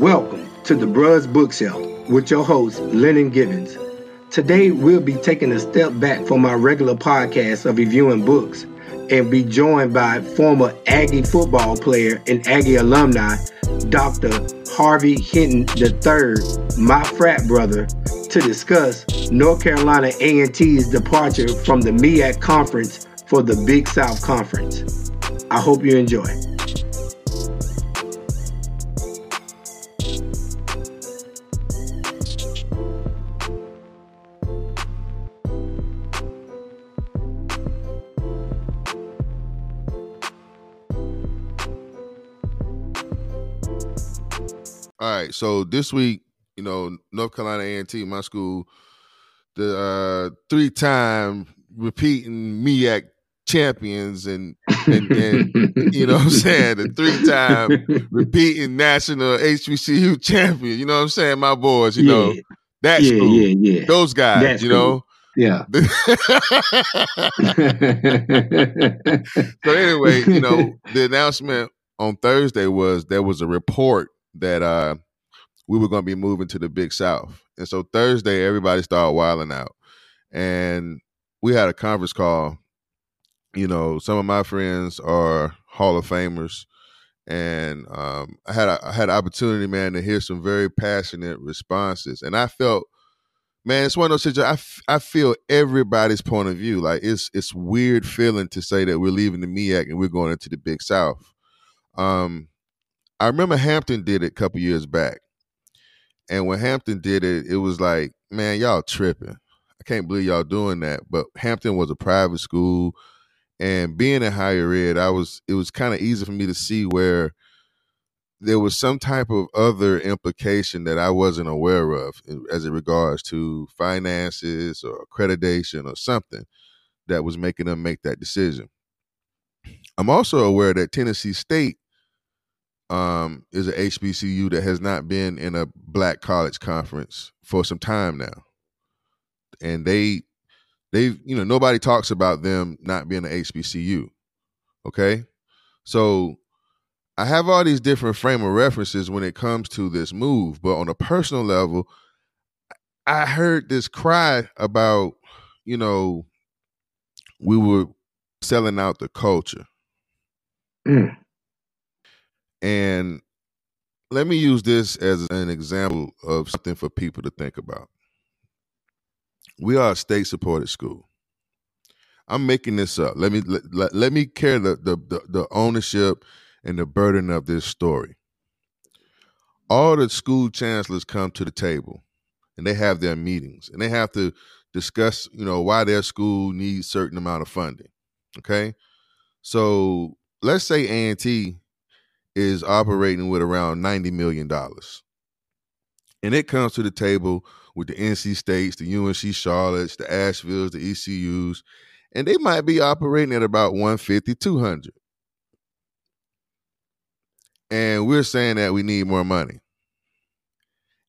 Welcome to the Bruz Bookshelf with your host, Lennon Gibbons. Today, we'll be taking a step back from our regular podcast of reviewing books and be joined by former Aggie football player and Aggie alumni, Dr. Harvey Hinton III, my frat brother, to discuss North Carolina A&T's departure from the MEAC conference for the Big South Conference. I hope you enjoy. All right, so this week, you know, North Carolina A&T, my school, the uh, three-time repeating MEAC champions and, and, and you know what I'm saying, the three-time repeating national HBCU champion, you know what I'm saying, my boys, you yeah. know, that yeah, school, yeah, yeah. those guys, That you know. Yeah. so anyway, you know, the announcement on Thursday was there was a report that uh we were going to be moving to the Big South, and so Thursday everybody started wilding out, and we had a conference call. You know, some of my friends are Hall of Famers, and um, I had a, I had an opportunity, man, to hear some very passionate responses, and I felt man, it's one of those situations. I, f- I feel everybody's point of view. Like it's it's weird feeling to say that we're leaving the MEAC and we're going into the Big South. Um, I remember Hampton did it a couple years back, and when Hampton did it, it was like, man, y'all tripping. I can't believe y'all doing that. But Hampton was a private school, and being in higher ed, I was it was kind of easy for me to see where there was some type of other implication that I wasn't aware of as it regards to finances or accreditation or something that was making them make that decision. I'm also aware that Tennessee State um, is an HBCU that has not been in a black college conference for some time now, and they they you know nobody talks about them not being an HBCU. Okay, so I have all these different frame of references when it comes to this move, but on a personal level, I heard this cry about, you know, we were selling out the culture. Mm. And let me use this as an example of something for people to think about. We are a state supported school. I'm making this up. Let me let, let, me carry the, the, the, the ownership and the burden of this story. All the school chancellors come to the table and they have their meetings and they have to discuss, you know, why their school needs certain amount of funding. Okay? So let's say A&T is operating with around 90 million dollars. And it comes to the table with the NC States, the UNC Charlottes, the Ashevilles, the ECUs, and they might be operating at about 150, 200 and we're saying that we need more money.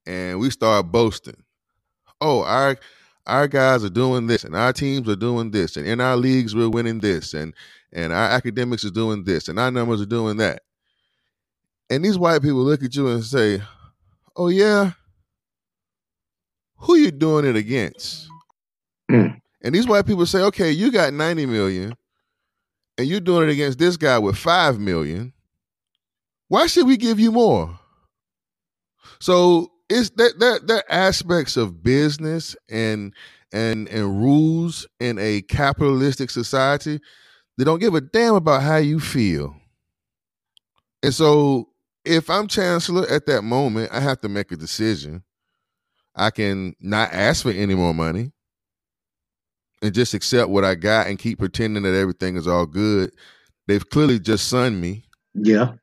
And we start boasting. Oh, our our guys are doing this and our teams are doing this and in our leagues we're winning this and and our academics is doing this and our numbers are doing that. And these white people look at you and say, "Oh yeah, who you doing it against?" Mm. And these white people say, "Okay, you got 90 million and you're doing it against this guy with 5 million why should we give you more? So it's that there, there are aspects of business and and and rules in a capitalistic society they don't give a damn about how you feel. And so if I'm chancellor at that moment, I have to make a decision. I can not ask for any more money and just accept what I got and keep pretending that everything is all good. They've clearly just sunned me. Yeah.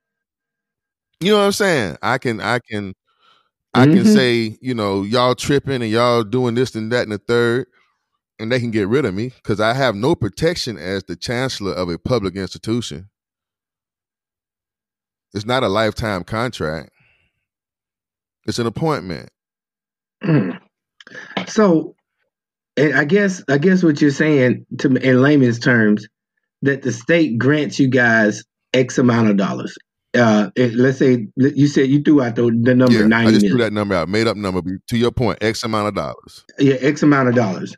You know what I'm saying? I can I can I can Mhm. say, you know, y'all tripping and y'all doing this and that and the third, and they can get rid of me because I have no protection as the chancellor of a public institution. It's not a lifetime contract. It's an appointment. Mm. So, I guess I guess what you're saying to in layman's terms that the state grants you guys X amount of dollars. uh, it, let's say you said you threw out the, the number Yeah, I just million. threw that number out, made up number. but To your point, X amount of dollars. yeah, X amount of dollars,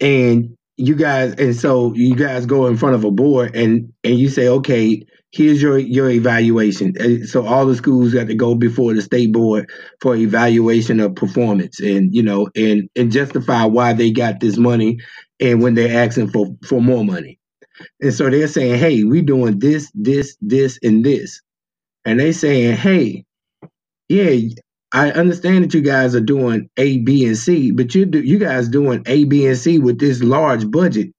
and you guys, and so you guys go in front of a board, and and you say, okay, here's your your evaluation. Eh, so all the schools got to go before the state board for evaluation of performance, and you know, and and justify why they got this money, and when they're asking for for more money, and so they're saying, hey, we're doing this, this, this, and this, and they saying, hey, yeah, I understand that you guys are doing A, B, and C, but you do you guys doing A, B, and C with this large budget,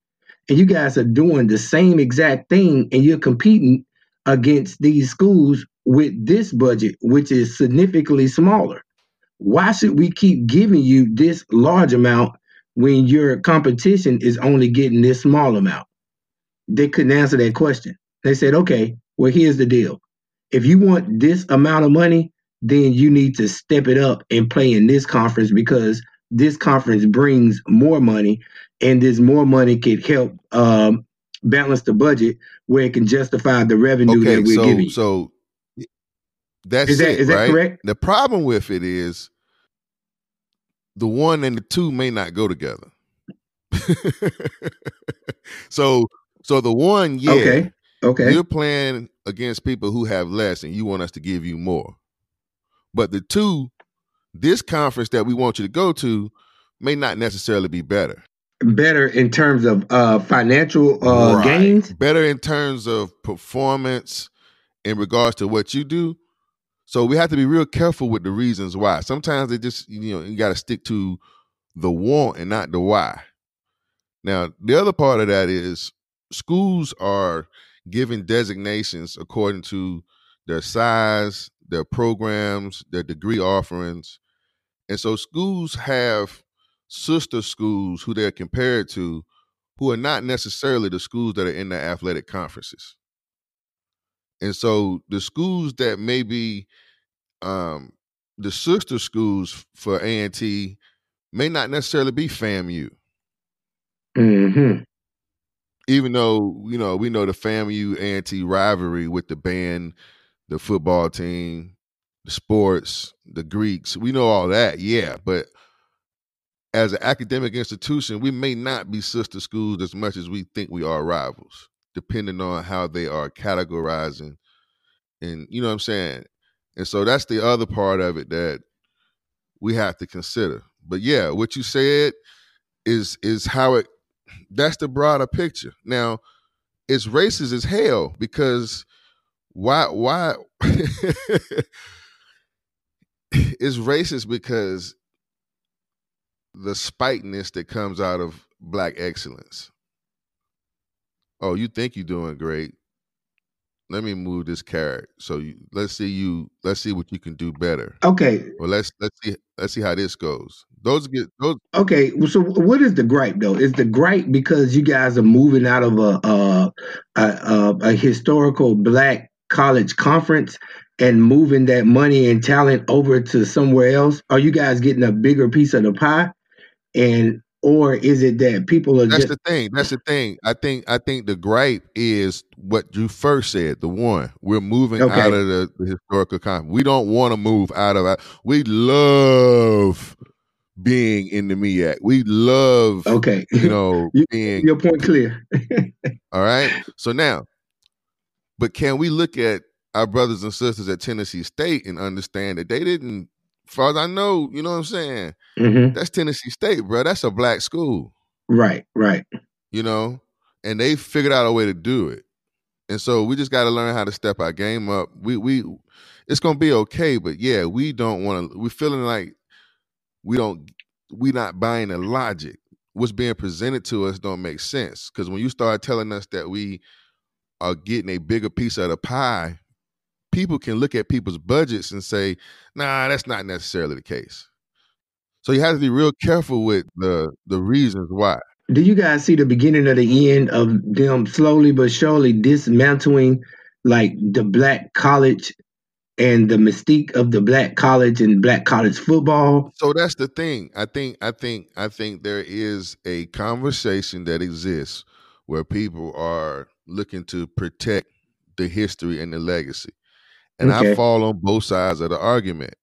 and you guys are doing the same exact thing, and you're competing against these schools with this budget, which is significantly smaller. Why should we keep giving you this large amount when your competition is only getting this small amount? They couldn't answer that question. They said, okay, well, here's the deal. If you want this amount of money, then you need to step it up and play in this conference because this conference brings more money and this more money could help um, balance the budget where it can justify the revenue Okay, that we're so giving you. so that's Is that it, is that right? correct? The problem with it is the one and the two may not go together. so so the one, yeah, Okay. Okay. you're playing against people who have less and you want us to give you more. But the two, this conference that we want you to go to may not necessarily be better. Better in terms of uh, financial uh, Right. gains. Better in terms of performance in regards to what you do. So we have to be real careful with the reasons why. Sometimes they just, you know, you got to stick to the want and not the why. Now, the other part of that is schools are given designations according to their size, their programs, their degree offerings. And so schools have sister schools who they're compared to who are not necessarily the schools that are in the athletic conferences. And so the schools that may be um, the sister schools for A&T may not necessarily be FAMU, hmm even though, you know, we know the FAMU A&T rivalry with the band, the football team, the sports, the Greeks. We know all that, yeah. But as an academic institution, we may not be sister schools as much as we think we are rivals, depending on how they are categorizing. And you know what I'm saying? And so that's the other part of it that we have to consider. But yeah, what you said is is how it that's the broader picture. Now, it's racist as hell because why why it's racist because the spiteness that comes out of black excellence. Oh, you think you're doing great. Let me move this carrot. So you, let's see you let's see what you can do better. Okay. Well, let's let's see let's see how this goes. Those get those Okay. So what is the gripe though? Is the gripe because you guys are moving out of a a, a, a, a historical black college conference and moving that money and talent over to somewhere else? Are you guys getting a bigger piece of the pie? And or is it that people are That's just the thing. That's the thing. I think I think the gripe is what you first said. The one we're moving Okay. out of the, the historical con. We don't want to move out of it. We love being in the MEAC. We love okay? you know You- being Your point clear. all right. So now, but can we look at our brothers and sisters at Tennessee State and understand that they didn't? As far as I know, you know what I'm saying. hmm That's Tennessee State, bro. That's a black school. Right. Right. you know, and they figured out a way to do it. And so we just got to learn how to step our game up. We we it's gonna be okay, but yeah, we don't want to. We're feeling like we don't. We not buying the logic. What's being presented to us don't make sense because when you start telling us that we are getting a bigger piece of the pie, people can look at people's budgets and say, "Nah, that's not necessarily the case." So you have to be real careful with the the reasons why. Do you guys see the beginning of the end of them slowly but surely dismantling like the black college and the mystique of the black college and black college football? So that's the thing. I think I think I think there is a conversation that exists where people are looking to protect the history and the legacy. And Okay. I fall on both sides of the argument.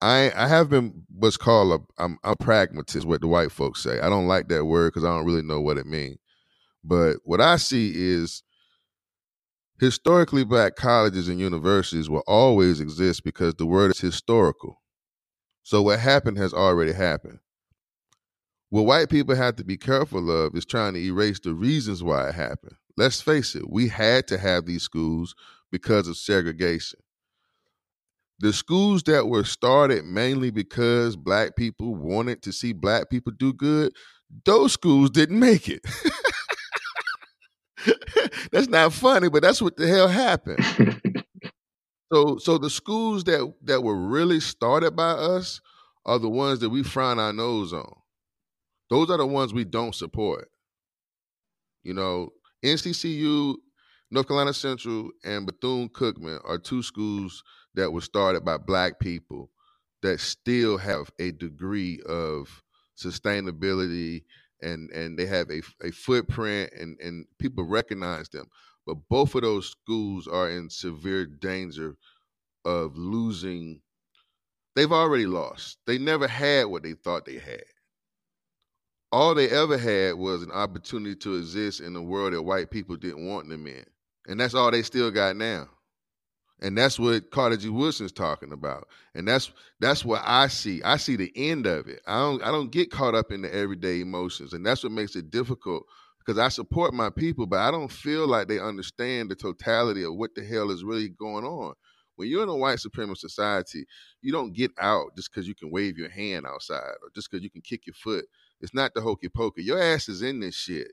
I I have been what's called a I'm a pragmatist, what the white folks say. I don't like that word because I don't really know what it means. But what I see is historically black colleges and universities will always exist because the word is historical. So what happened has already happened. What white people have to be careful of is trying to erase the reasons why it happened. Let's face it, we had to have these schools because of segregation. The schools that were started mainly because black people wanted to see black people do good, those schools didn't make it. that's not funny, but that's what the hell happened. So so the schools that that were really started by us are the ones that we frown our nose on. Those are the ones we don't support. You know, NCCU, North Carolina Central, and Bethune Cookman are two schools that were started by black people that still have a degree of sustainability and and they have a, a footprint and and people recognize them. But both of those schools are in severe danger of losing they've already lost. They never had what they thought they had all they ever had was an opportunity to exist in a world that white people didn't want them in and that's all they still got now and that's what Carter G. Woodson's talking about. And that's that's what I see. I see the end of it. I don't I don't get caught up in the everyday emotions. And that's what makes it difficult because I support my people, but I don't feel like they understand the totality of what the hell is really going on. When you're in a white supremacist society, you don't get out just because you can wave your hand outside or just because you can kick your foot. It's not the hokey pokey. Your ass is in this shit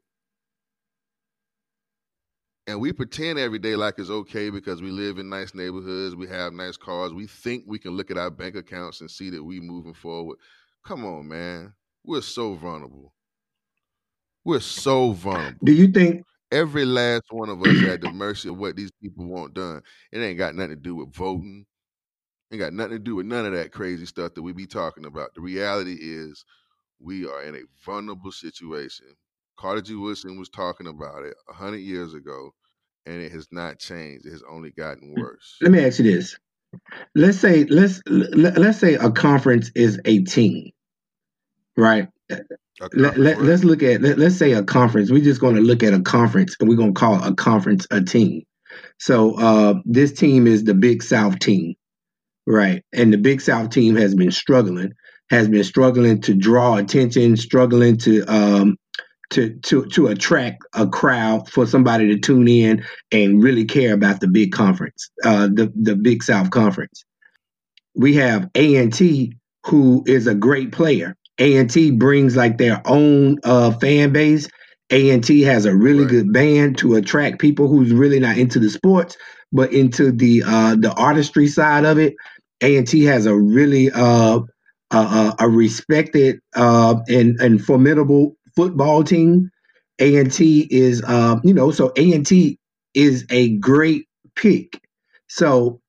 and we pretend every day like it's okay because we live in nice neighborhoods, we have nice cars, we think we can look at our bank accounts and see that we're moving forward. Come on, man. We're so vulnerable. We're so vulnerable. Do you think Every last one of us at the mercy of what these people want done. It ain't got nothing to do with voting. Ain't got nothing to do with none of that crazy stuff that we be talking about. The reality is we are in a vulnerable situation. Carter G. Woodson was talking about it a hundred years ago, and it has not changed. It has only gotten worse. let me ask you this. Let's say let's let, let's say a conference is team. Right? Let, let, let's look at let, let's say a conference. We're just going to look at a conference and we're going to call a conference a team. So uh, this team is the Big South team, right? And the Big South team has been struggling, has been struggling to draw attention, struggling to um, to to to attract a crowd for somebody to tune in and really care about the big conference, uh, the the Big South Conference. We have A and T, who is a great player. A and T brings like their own uh, fan base. A and T has a really Right. good band to attract people who's really not into the sports, but into the uh, the artistry side of it. A and T has a really uh, a, a, a respected uh, and and formidable football team. A and T is uh, you know so A and T is a great pick. So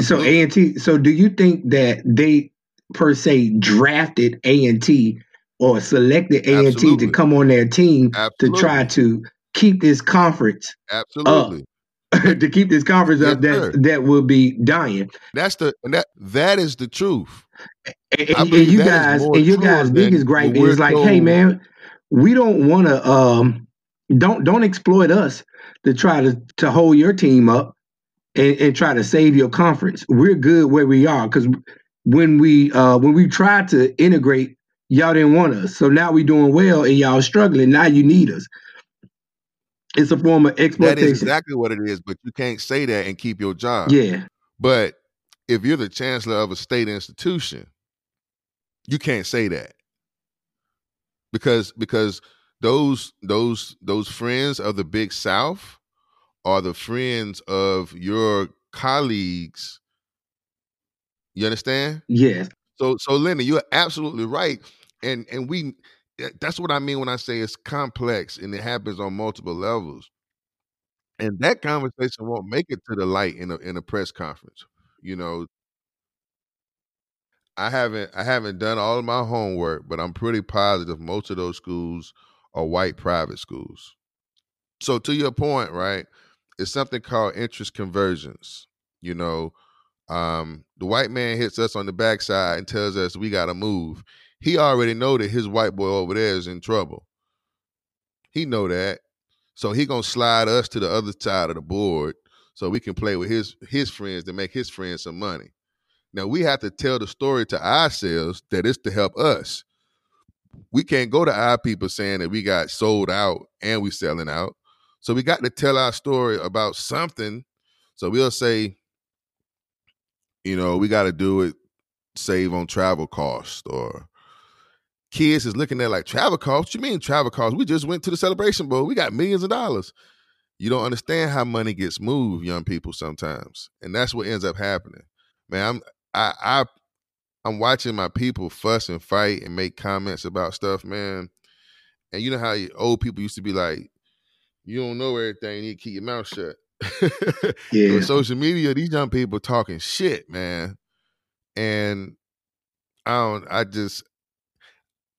so A and T. So do you think that they per se drafted A and T or selected A and T to come on their team to try to keep this conference Absolutely. to keep this conference Yes, up that sir. that will be dying. That's the and that that is the truth. And, and, and you guys and you guys biggest gripe is like, hey man, we don't want to um don't don't exploit us to try to to hold your team up and, and try to save your conference. We're good where we are because when we uh when we tried to integrate, y'all didn't want us. So now we doing well and y'all struggling. Now you need us. It's a form of exploitation. That is exactly what it is, but you can't say that and keep your job. Yeah. But if you're the chancellor of a state institution, you can't say that. Because because those those those friends of the big south are the friends of your colleagues. You understand? Yes. So so Linda, you're absolutely right. And and we that's what I mean when I say it's complex and it happens on multiple levels. And that conversation won't make it to the light in a in a press conference. You know, I haven't I haven't done all of my homework, but I'm pretty positive most of those schools are white private schools. So to your point, right? it's something called interest convergence. You know, um, the white man hits us on the backside and tells us we got to move. He already know that his white boy over there is in trouble. He know that, so he gonna slide us to the other side of the board so we can play with his his friends to make his friends some money. Now we have to tell the story to ourselves that it's to help us. We can't go to our people saying that we got sold out and we selling out. So we got to tell our story about something. So we'll say, you know, we got to do it, save on travel costs, or kids is looking at like travel costs. You mean travel costs? We just went to the celebration bowl. We got millions of dollars. You don't understand how money gets moved, young people, sometimes, and that's what ends up happening. Man, I'm I I I'm watching my people fuss and fight and make comments about stuff, man. And you know how old people used to be like, "You don't know everything. You need to keep your mouth shut." yeah. On social media, these young people talking shit, man. And I don't. I just.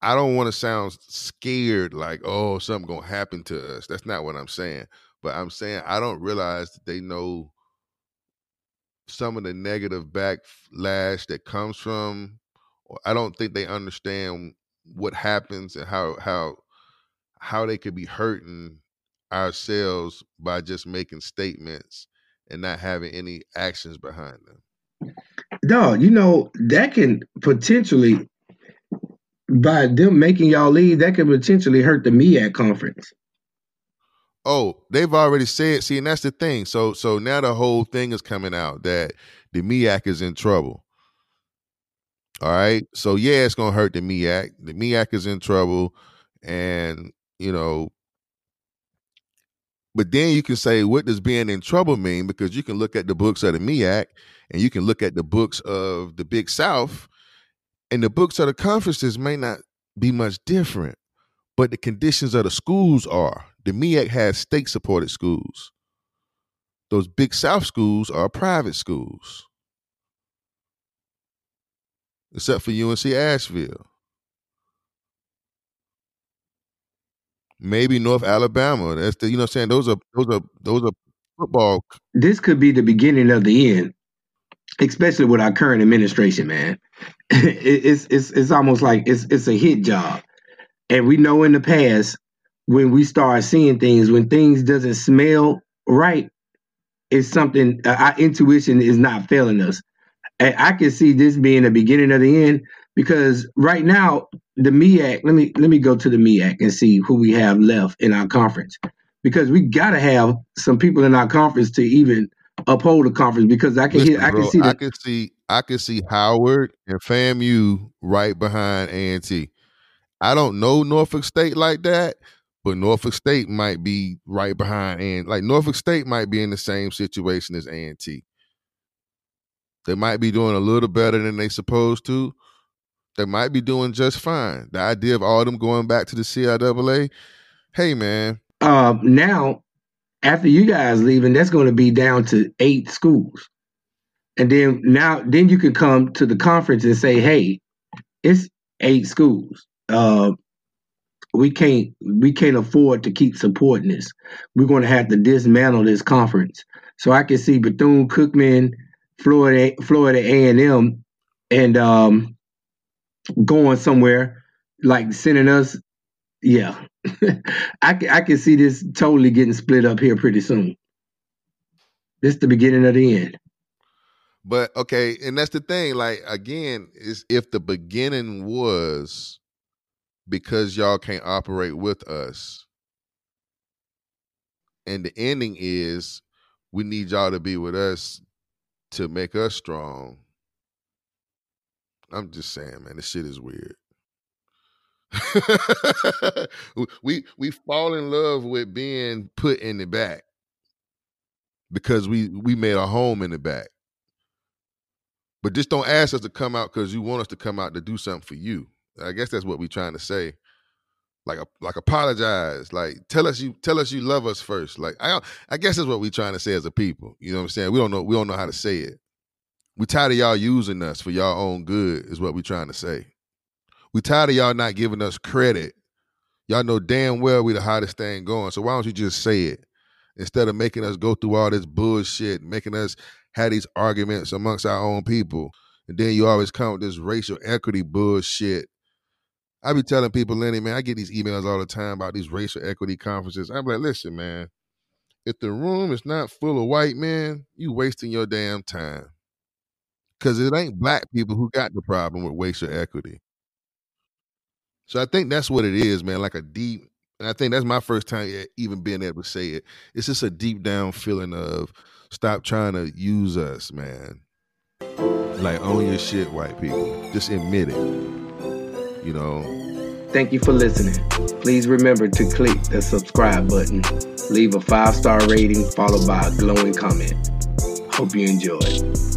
I don't want to sound scared, like, "Oh, something gonna happen to us." That's not what I'm saying. But I'm saying I don't realize that they know some of the negative backlash that comes from I don't think they understand what happens and how how how they could be hurting ourselves by just making statements and not having any actions behind them. Dog, you know, that can potentially by them making y'all leave, that could potentially hurt the MEAC conference. Oh, they've already said. See, and that's the thing. So, so now the whole thing is coming out that the MEAC is in trouble. All right. So yeah, it's gonna hurt the MEAC. The MEAC is in trouble, and you know. But then you can say, what does being in trouble mean? Because you can look at the books of the MEAC, and you can look at the books of the Big South, and the books of the conferences may not be much different, but the conditions of the schools are the MEAC has state supported schools. Those big South schools are private schools, except for UNC Asheville. Maybe North Alabama. That's the you know I'm saying. Those are those are those are football. This could be the beginning of the end, especially with our current administration, man. it's it's it's almost like it's it's a hit job, and we know in the past when we start seeing things, when things doesn't smell right, it's something uh, our intuition is not failing us. And I can see this being the beginning of the end because right now the MEAC. Let me let me go to the MEAC and see who we have left in our conference because we got to have some people in our conference to even uphold the conference because I can Listen, hear, I bro, can see, the, I can see, I can see Howard and FAMU right behind A and T. I don't know Norfolk State like that, but Norfolk State might be right behind and like Norfolk State might be in the same situation as A&T. They might be doing a little better than they supposed to. They might be doing just fine. The idea of all them going back to the CIAA, hey man. Um, now, after you guys leaving, that's going to be down to eight schools, and then now then you can come to the conference and say, hey, it's eight schools. Uh, we can't we can't afford to keep supporting this. We're going to have to dismantle this conference. So I can see Bethune Cookman, Florida Florida A and M, and um, going somewhere like sending us. Yeah, I can I can see this totally getting split up here pretty soon. This the beginning of the end. But okay, and that's the thing. Like again, is if the beginning was because y'all can't operate with us. And the ending is we need y'all to be with us to make us strong. I'm just saying, man, this shit is weird. we we fall in love with being put in the back because we we made a home in the back. But just don't ask us to come out because you want us to come out to do something for you. I guess that's what we're trying to say. Like, like apologize. Like, tell us you tell us you love us first. Like, I I guess that's what we're trying to say as a people. You know what I'm saying? We don't know we don't know how to say it. We tired of y'all using us for y'all own good. Is what we're trying to say. We tired of y'all not giving us credit. Y'all know damn well we the hottest thing going. So why don't you just say it instead of making us go through all this bullshit, making us have these arguments amongst our own people. And then you always come with this racial equity bullshit. I be telling people, Lenny, man, I get these emails all the time about these racial equity conferences. I'm like, listen, man, if the room is not full of white men, you wasting your damn time. Cause it ain't black people who got the problem with racial equity. So I think that's what it is, man. Like a deep, and I think that's my first time even being able to say it. It's just a deep down feeling of stop trying to use us, man. Like own your shit, white people. Just admit it. You know. Thank you for listening. Please remember to click the subscribe button, leave a five star rating followed by a glowing comment. Hope you enjoy.